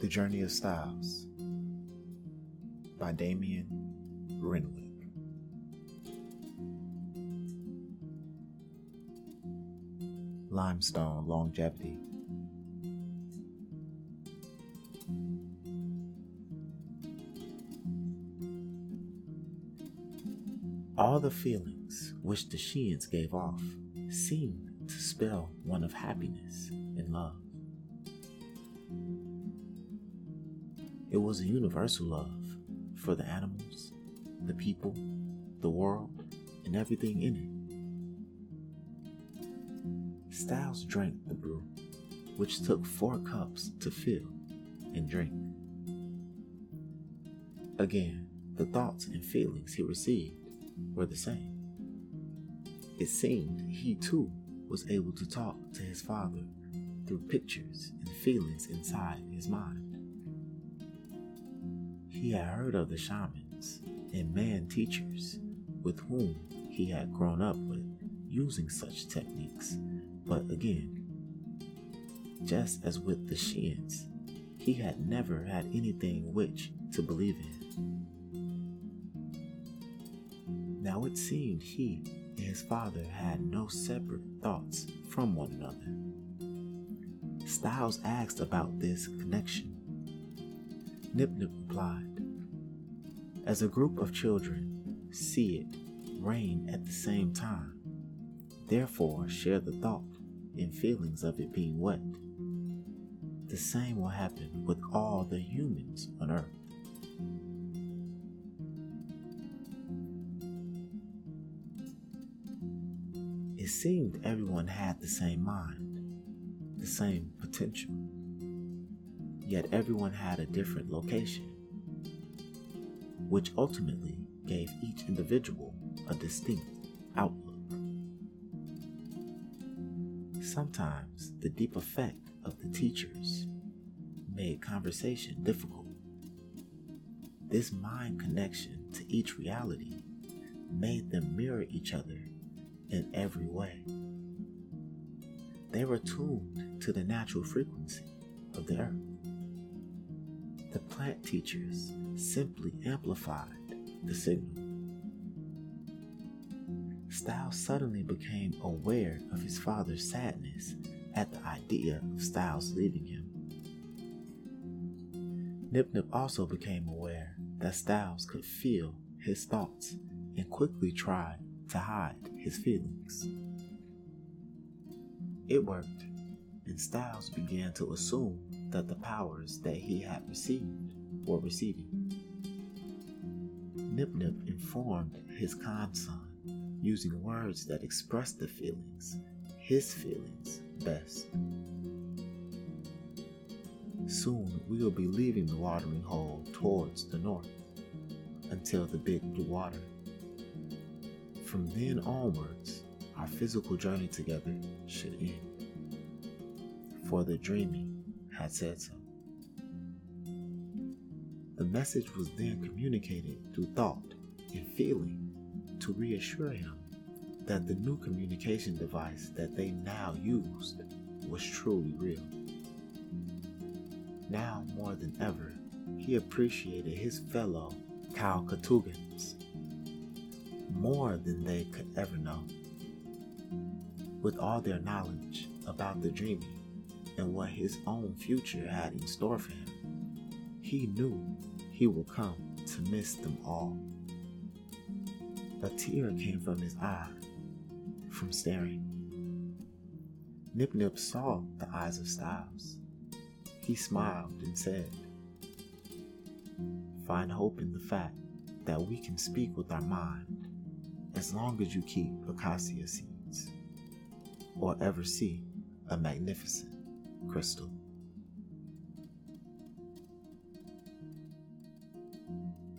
The Journey of Styles by Damien Renwick. Limestone Longevity. All the feelings which the Sheeans gave off seemed to spell one of happiness and love. It was a universal love for the animals, the people, the world, and everything in it. Styles drank the brew, which took four cups to fill and drink. Again, the thoughts and feelings he received were the same. It seemed he too was able to talk to his father through pictures and feelings inside his mind. He had heard of the shamans and man teachers with whom he had grown up with using such techniques, but again, just as with the Sheeans, he had never had anything which to believe in. Now it seemed he and his father had no separate thoughts from one another. Styles asked about this connection. Nip Nip replied, as a group of children see it rain at the same time, therefore share the thought and feelings of it being wet. The same will happen with all the humans on earth. It seemed everyone had the same mind, the same potential, yet everyone had a different location which ultimately gave each individual a distinct outlook. Sometimes the deep effect of the teachers made conversation difficult. This mind connection to each reality made them mirror each other in every way. They were tuned to the natural frequency of the earth. Teachers simply amplified the signal. Styles suddenly became aware of his father's sadness at the idea of Styles leaving him. Nip Nip also became aware that Styles could feel his thoughts and quickly tried to hide his feelings. It worked, and Styles began to assume that the powers that he had received were receding. Nip Nip informed his son using words that expressed the feelings, his feelings, best. Soon we will be leaving the watering hole towards the north until the big blue water. From then onwards, our physical journey together should end. For the dreaming had said so. The message was then communicated through thought and feeling to reassure him that the new communication device that they now used was truly real. Now more than ever, he appreciated his fellow Calcatugans more than they could ever know. With all their knowledge about the dreaming and what his own future had in store for him, he knew he would come to miss them all. A tear came from his eye from staring. Nip Nip saw the eyes of Styles. He smiled and said, Find hope in the fact that we can speak with our mind as long as you keep acacia seeds or ever see a magnificent crystal. Thank you.